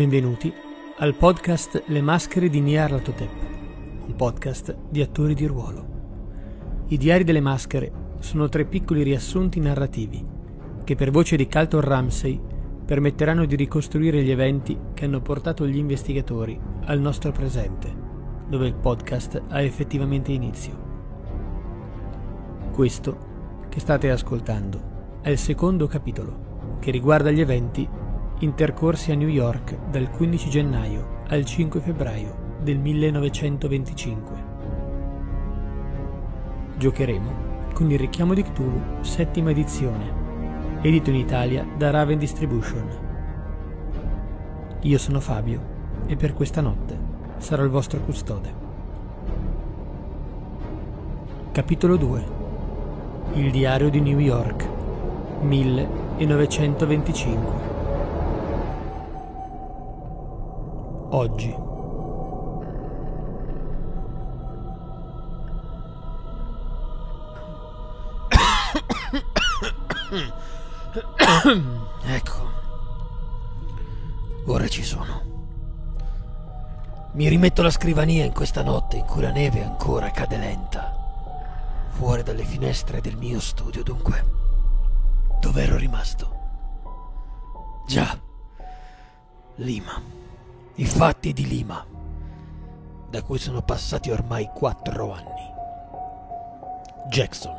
Benvenuti al podcast Le maschere di Nyarlathotep, un podcast di attori di ruolo. I diari delle maschere sono tre piccoli riassunti narrativi che per voce di Carlton Ramsey permetteranno di ricostruire gli eventi che hanno portato gli investigatori al nostro presente, dove il podcast ha effettivamente inizio. Questo che state ascoltando è il secondo capitolo che riguarda gli eventi intercorsi a New York dal 15 gennaio al 5 febbraio del 1925. Giocheremo con il richiamo di Cthulhu, settima edizione, edito in Italia da Raven Distribution. Io sono Fabio e per questa notte sarò il vostro custode. Capitolo 2 Il diario di New York 1925 oggi. ecco, ora ci sono. Mi rimetto alla scrivania in questa notte in cui la neve ancora cade lenta, fuori dalle finestre del mio studio, dunque. Dove ero rimasto? Già, Lima. I fatti di Lima, da cui sono passati ormai quattro anni. Jackson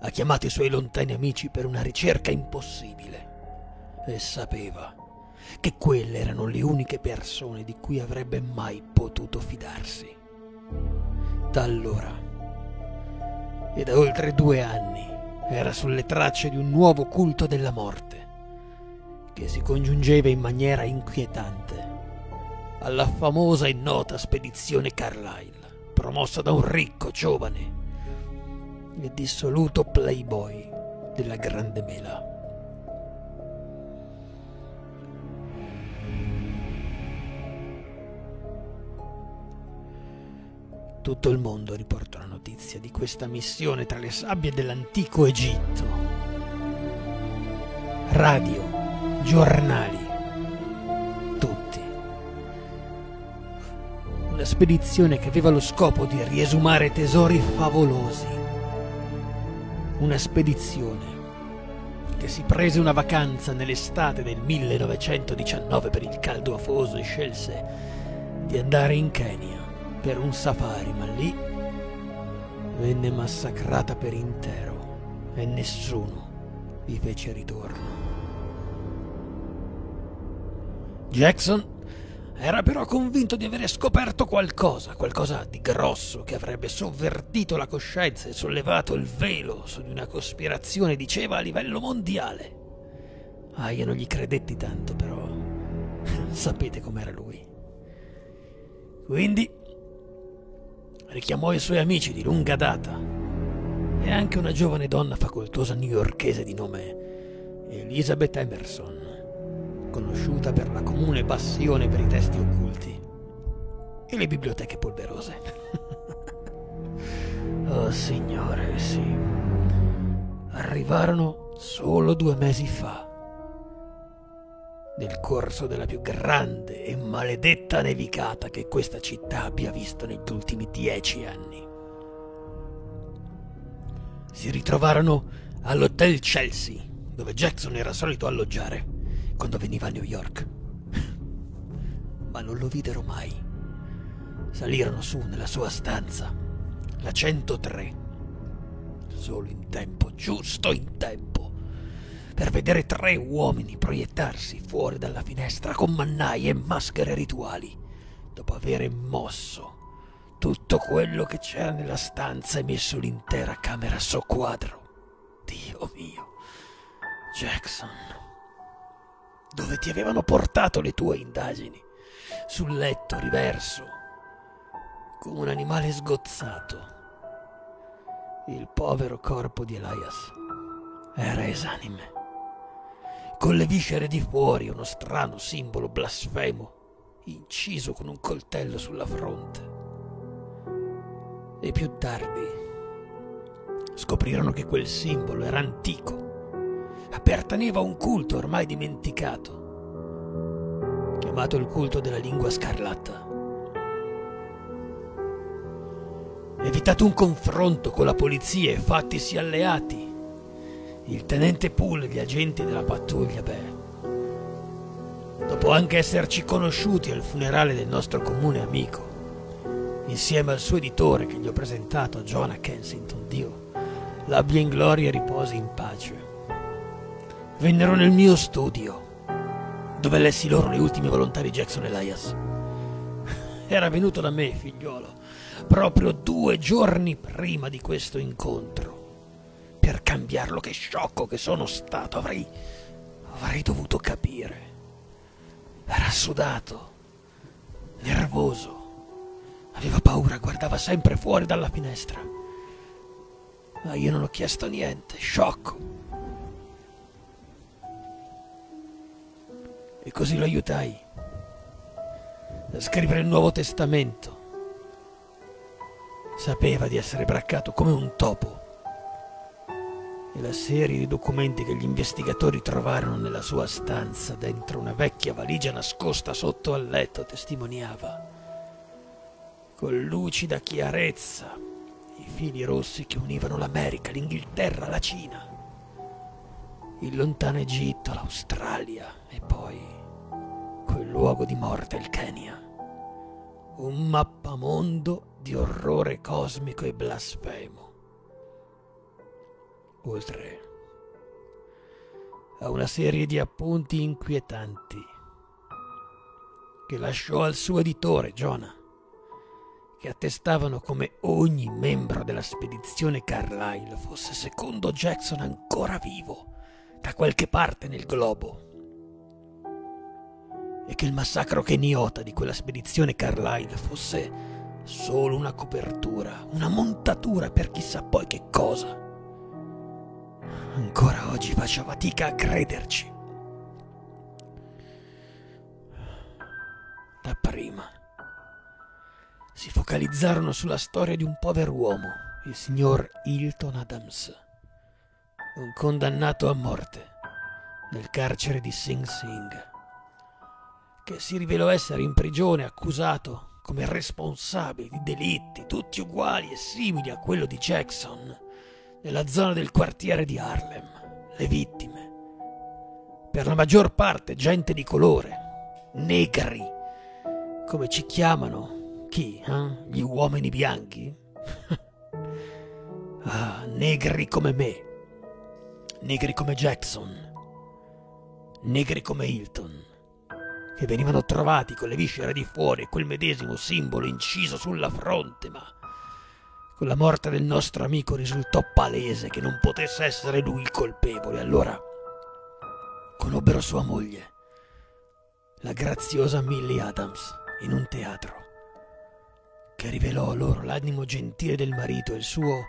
ha chiamato i suoi lontani amici per una ricerca impossibile e sapeva che quelle erano le uniche persone di cui avrebbe mai potuto fidarsi. Da allora e da oltre due anni era sulle tracce di un nuovo culto della morte che si congiungeva in maniera inquietante alla famosa e nota spedizione Carlyle, promossa da un ricco, giovane e dissoluto playboy della Grande Mela. Tutto il mondo riporta la notizia di questa missione tra le sabbie dell'antico Egitto. Radio, giornali, spedizione che aveva lo scopo di riesumare tesori favolosi. Una spedizione che si prese una vacanza nell'estate del 1919 per il caldo afoso e scelse di andare in Kenya per un safari, ma lì venne massacrata per intero e nessuno vi fece ritorno. Jackson era però convinto di avere scoperto qualcosa, qualcosa di grosso che avrebbe sovvertito la coscienza e sollevato il velo su di una cospirazione, diceva, a livello mondiale. Ah, io non gli credetti tanto, però sapete com'era lui. Quindi richiamò i suoi amici di lunga data e anche una giovane donna facoltosa newyorkese di nome Elizabeth Emerson conosciuta per la comune passione per i testi occulti e le biblioteche polverose. oh signore, sì. Arrivarono solo due mesi fa, nel corso della più grande e maledetta nevicata che questa città abbia visto negli ultimi dieci anni. Si ritrovarono all'Hotel Chelsea, dove Jackson era solito alloggiare quando veniva a New York. Ma non lo videro mai. Salirono su nella sua stanza, la 103, solo in tempo, giusto in tempo, per vedere tre uomini proiettarsi fuori dalla finestra con mannaie e maschere rituali, dopo aver mosso tutto quello che c'era nella stanza e messo l'intera camera a soqquadro. Dio mio, Jackson dove ti avevano portato le tue indagini, sul letto riverso, come un animale sgozzato. Il povero corpo di Elias era esanime, con le viscere di fuori uno strano simbolo blasfemo inciso con un coltello sulla fronte. E più tardi scoprirono che quel simbolo era antico apparteneva a un culto ormai dimenticato, chiamato il culto della lingua scarlatta. Evitato un confronto con la polizia e fattisi alleati, il tenente Poole e gli agenti della pattuglia, beh, dopo anche esserci conosciuti al funerale del nostro comune amico, insieme al suo editore che gli ho presentato, Jonah Kensington, Dio, l'abbia in gloria e riposi in pace. Vennero nel mio studio, dove lessi loro le ultime volontà di Jackson Elias. Era venuto da me, figliolo, proprio due giorni prima di questo incontro. Per cambiarlo, che sciocco che sono stato, avrei, avrei dovuto capire. Era sudato, nervoso, aveva paura, guardava sempre fuori dalla finestra. Ma io non ho chiesto niente, sciocco. E così lo aiutai a scrivere il Nuovo Testamento. Sapeva di essere braccato come un topo. E la serie di documenti che gli investigatori trovarono nella sua stanza dentro una vecchia valigia nascosta sotto al letto testimoniava con lucida chiarezza i fili rossi che univano l'America, l'Inghilterra, la Cina, il lontano Egitto, l'Australia e poi luogo di morte, il Kenya. Un mappamondo di orrore cosmico e blasfemo. Oltre a una serie di appunti inquietanti che lasciò al suo editore, Jonah che attestavano come ogni membro della spedizione Carlyle fosse secondo Jackson ancora vivo da qualche parte nel globo e che il massacro keniota di quella spedizione Carlyle fosse solo una copertura, una montatura per chissà poi che cosa. Ancora oggi faccio fatica a crederci. Dapprima si focalizzarono sulla storia di un povero uomo, il signor Hilton Adams, un condannato a morte nel carcere di Sing Sing, che si rivelò essere in prigione accusato come responsabile di delitti tutti uguali e simili a quello di Jackson nella zona del quartiere di Harlem. Le vittime, per la maggior parte gente di colore, negri, come ci chiamano chi? Eh? Gli uomini bianchi? ah, negri come me. Negri come Jackson. Negri come Hilton. Che venivano trovati con le viscere di fuori e quel medesimo simbolo inciso sulla fronte, ma con la morte del nostro amico risultò palese che non potesse essere lui il colpevole. Allora conobbero sua moglie, la graziosa Millie Adams, in un teatro che rivelò loro l'animo gentile del marito e il suo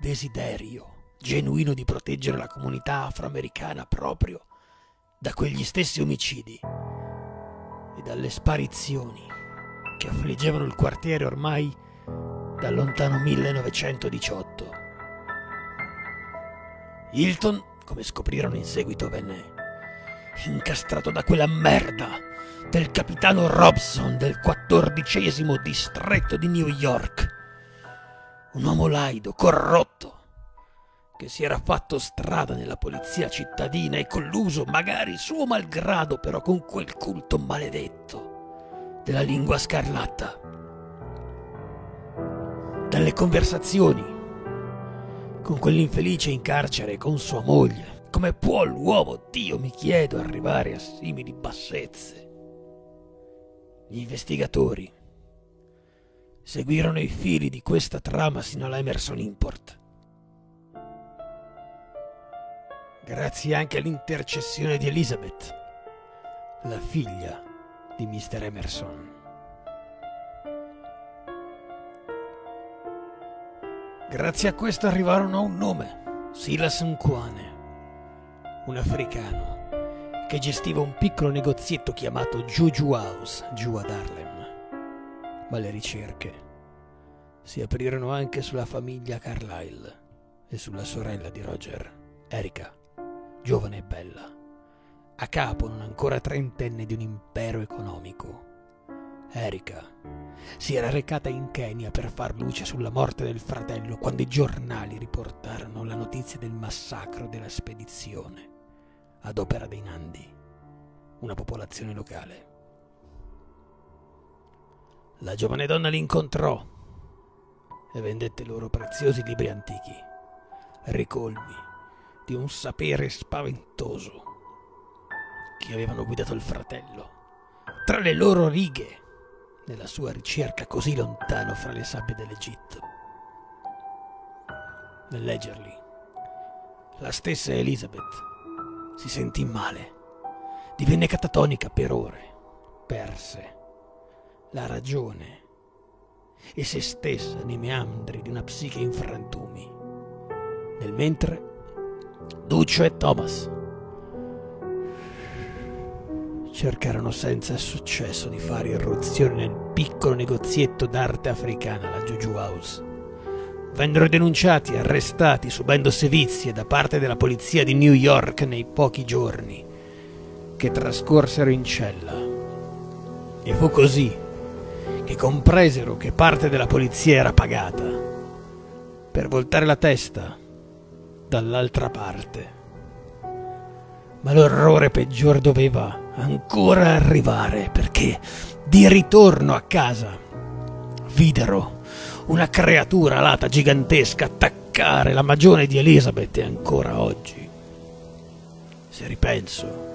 desiderio genuino di proteggere la comunità afroamericana proprio da quegli stessi omicidi e dalle sparizioni che affliggevano il quartiere ormai dal lontano 1918. Hilton, come scoprirono in seguito, venne incastrato da quella merda del capitano Robson del quattordicesimo distretto di New York. Un uomo laido, corrotto, che si era fatto strada nella polizia cittadina e colluso, magari suo malgrado, però con quel culto maledetto della lingua scarlatta. Dalle conversazioni con quell'infelice in carcere e con sua moglie, come può l'uomo, Dio mi chiedo, arrivare a simili bassezze? Gli investigatori seguirono i fili di questa trama sino alla Emerson Import. Grazie anche all'intercessione di Elizabeth, la figlia di Mr. Emerson. Grazie a questo arrivarono a un nome, Silas Nkwane, un africano che gestiva un piccolo negozietto chiamato Juju House giù ad Harlem. Ma le ricerche si aprirono anche sulla famiglia Carlyle e sulla sorella di Roger, Erika, giovane e bella, a capo non ancora trentenne di un impero economico. Erika si era recata in Kenya per far luce sulla morte del fratello quando i giornali riportarono la notizia del massacro della spedizione ad opera dei Nandi, una popolazione locale. La giovane donna li incontrò e vendette loro preziosi libri antichi, ricolmi di un sapere spaventoso che avevano guidato il fratello tra le loro righe nella sua ricerca così lontano fra le sabbie dell'Egitto. Nel leggerli, la stessa Elizabeth si sentì male, divenne catatonica per ore, perse la ragione e se stessa nei meandri di una psiche in frantumi. Nel mentre, Duccio e Thomas cercarono senza successo di fare irruzione nel piccolo negozietto d'arte africana, la Juju House. Vennero denunciati e arrestati subendo sevizie da parte della polizia di New York nei pochi giorni che trascorsero in cella. E fu così che compresero che parte della polizia era pagata per voltare la testa dall'altra parte. Ma l'orrore peggior doveva ancora arrivare perché di ritorno a casa videro una creatura alata gigantesca attaccare la magione di Elizabeth e ancora oggi. Se ripenso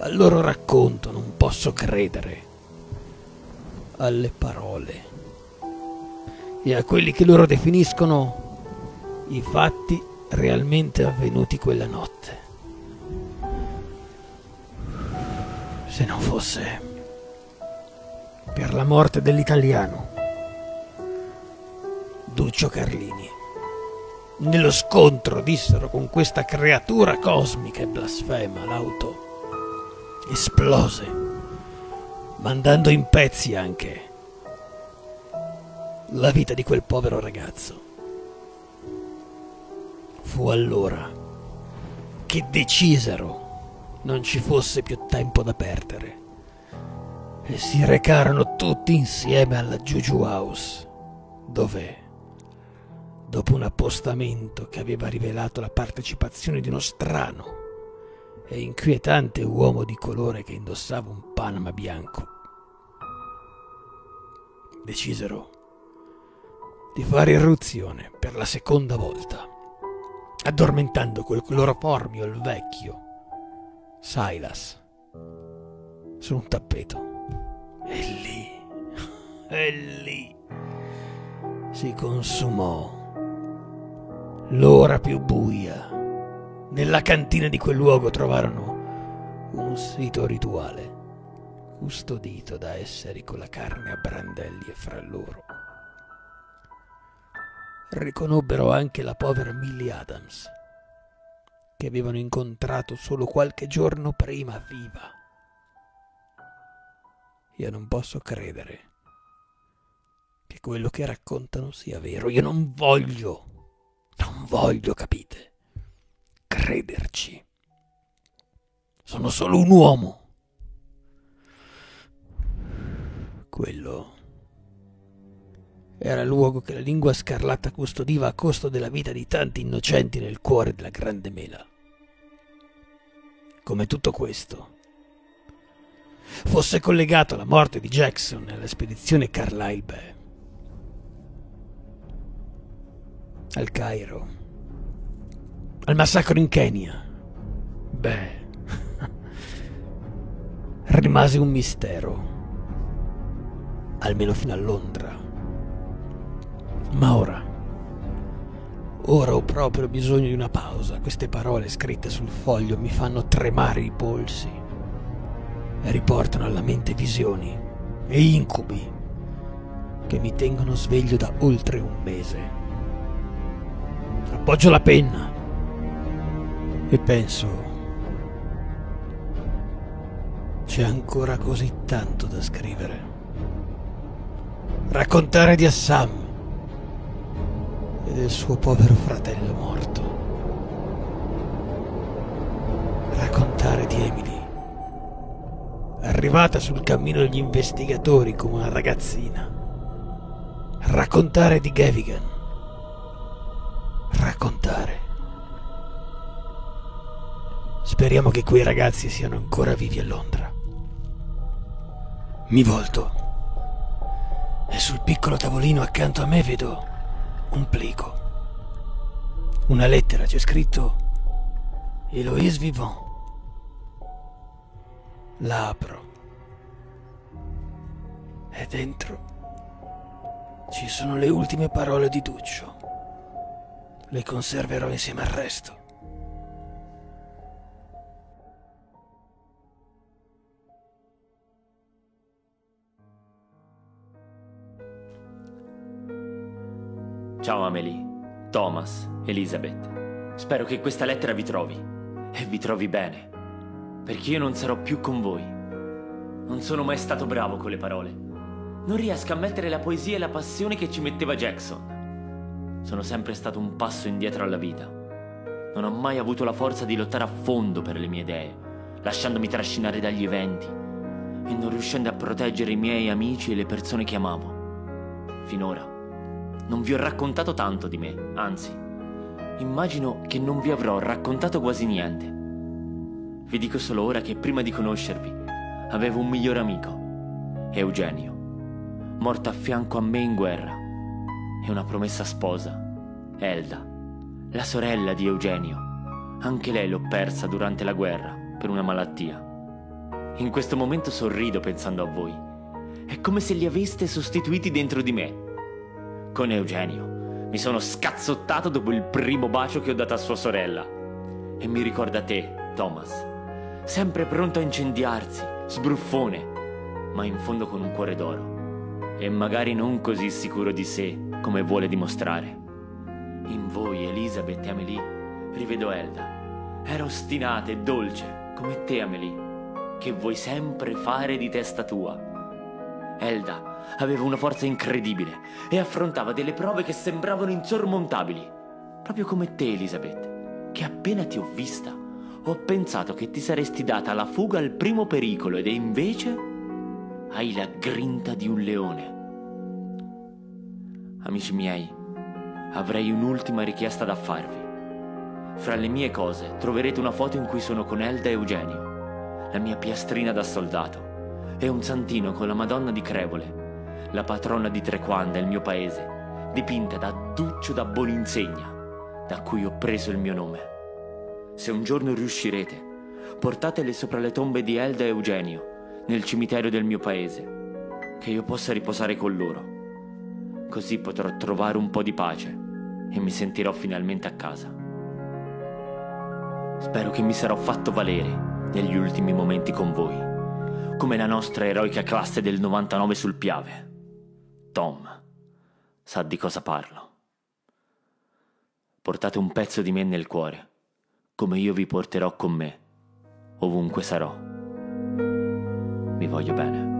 al loro racconto non posso credere alle parole e a quelli che loro definiscono i fatti realmente avvenuti quella notte. Se non fosse per la morte dell'italiano Duccio Carlini. Nello scontro, dissero, con questa creatura cosmica e blasfema, l'auto esplose, mandando in pezzi anche la vita di quel povero ragazzo. Fu allora che decisero non ci fosse più tempo da perdere e si recarono tutti insieme alla Juju House, dove, dopo un appostamento che aveva rivelato la partecipazione di uno strano e inquietante uomo di colore che indossava un panama bianco, decisero di fare irruzione per la seconda volta, addormentando quel cloroformio il vecchio Silas su un tappeto. E lì, e lì si consumò l'ora più buia. Nella cantina di quel luogo trovarono un sito rituale, custodito da esseri con la carne a brandelli e fra loro. Riconobbero anche la povera Millie Adams, che avevano incontrato solo qualche giorno prima viva. Io non posso credere che quello che raccontano sia vero. Io non voglio, non voglio, capite, crederci. Sono solo un uomo. Quello era il luogo che la lingua scarlatta custodiva a costo della vita di tanti innocenti nel cuore della grande mela. Come tutto questo fosse collegato alla morte di Jackson e alla spedizione Carlyle Bay. Al Cairo, al massacro in Kenya. Beh, rimase un mistero, almeno fino a Londra. Ma ora, ora ho proprio bisogno di una pausa. Queste parole scritte sul foglio mi fanno tremare i polsi e riportano alla mente visioni e incubi che mi tengono sveglio da oltre un mese. Appoggio la penna e penso, c'è ancora così tanto da scrivere. Raccontare di Assam e del suo povero fratello morto. Raccontare di Emily. Arrivata sul cammino degli investigatori come una ragazzina. Raccontare di Gavigan. Raccontare. Speriamo che quei ragazzi siano ancora vivi a Londra. Mi volto e sul piccolo tavolino accanto a me vedo un plico. Una lettera c'è scritto Eloise Vivant. La apro. E dentro ci sono le ultime parole di Duccio. Le conserverò insieme al resto. Ciao Amelie, Thomas, Elizabeth. Spero che questa lettera vi trovi e vi trovi bene, perché io non sarò più con voi. Non sono mai stato bravo con le parole. Non riesco a mettere la poesia e la passione che ci metteva Jackson. Sono sempre stato un passo indietro alla vita. Non ho mai avuto la forza di lottare a fondo per le mie idee, lasciandomi trascinare dagli eventi e non riuscendo a proteggere i miei amici e le persone che amavo. Finora non vi ho raccontato tanto di me, anzi, immagino che non vi avrò raccontato quasi niente. Vi dico solo ora che prima di conoscervi avevo un migliore amico, Eugenio, morto a fianco a me in guerra, e una promessa sposa, Elda, la sorella di Eugenio. Anche lei l'ho persa durante la guerra per una malattia. In questo momento sorrido pensando a voi. È come se li aveste sostituiti dentro di me con Eugenio. Mi sono scazzottato dopo il primo bacio che ho dato a sua sorella. E mi ricorda te, Thomas. Sempre pronto a incendiarsi, sbruffone, ma in fondo con un cuore d'oro. E magari non così sicuro di sé come vuole dimostrare. In voi, Elizabeth e Amelie, rivedo Elda. Era ostinata e dolce, come te, Amelie, che vuoi sempre fare di testa tua. Elda aveva una forza incredibile e affrontava delle prove che sembravano insormontabili. Proprio come te, Elizabeth, che appena ti ho vista ho pensato che ti saresti data la fuga al primo pericolo ed invece hai la grinta di un leone. Amici miei, avrei un'ultima richiesta da farvi. Fra le mie cose troverete una foto in cui sono con Elda e Eugenio, la mia piastrina da soldato, e un santino con la Madonna di Crevole, la patrona di Trequanda, il mio paese, dipinta da Duccio da Boninsegna, da cui ho preso il mio nome. Se un giorno riuscirete, portatele sopra le tombe di Elda e Eugenio, nel cimitero del mio paese, che io possa riposare con loro. Così potrò trovare un po' di pace e mi sentirò finalmente a casa. Spero che mi sarò fatto valere negli ultimi momenti con voi, come la nostra eroica classe del 99 sul Piave. Tom sa di cosa parlo. Portate un pezzo di me nel cuore, come io vi porterò con me, ovunque sarò. Vi voglio bene.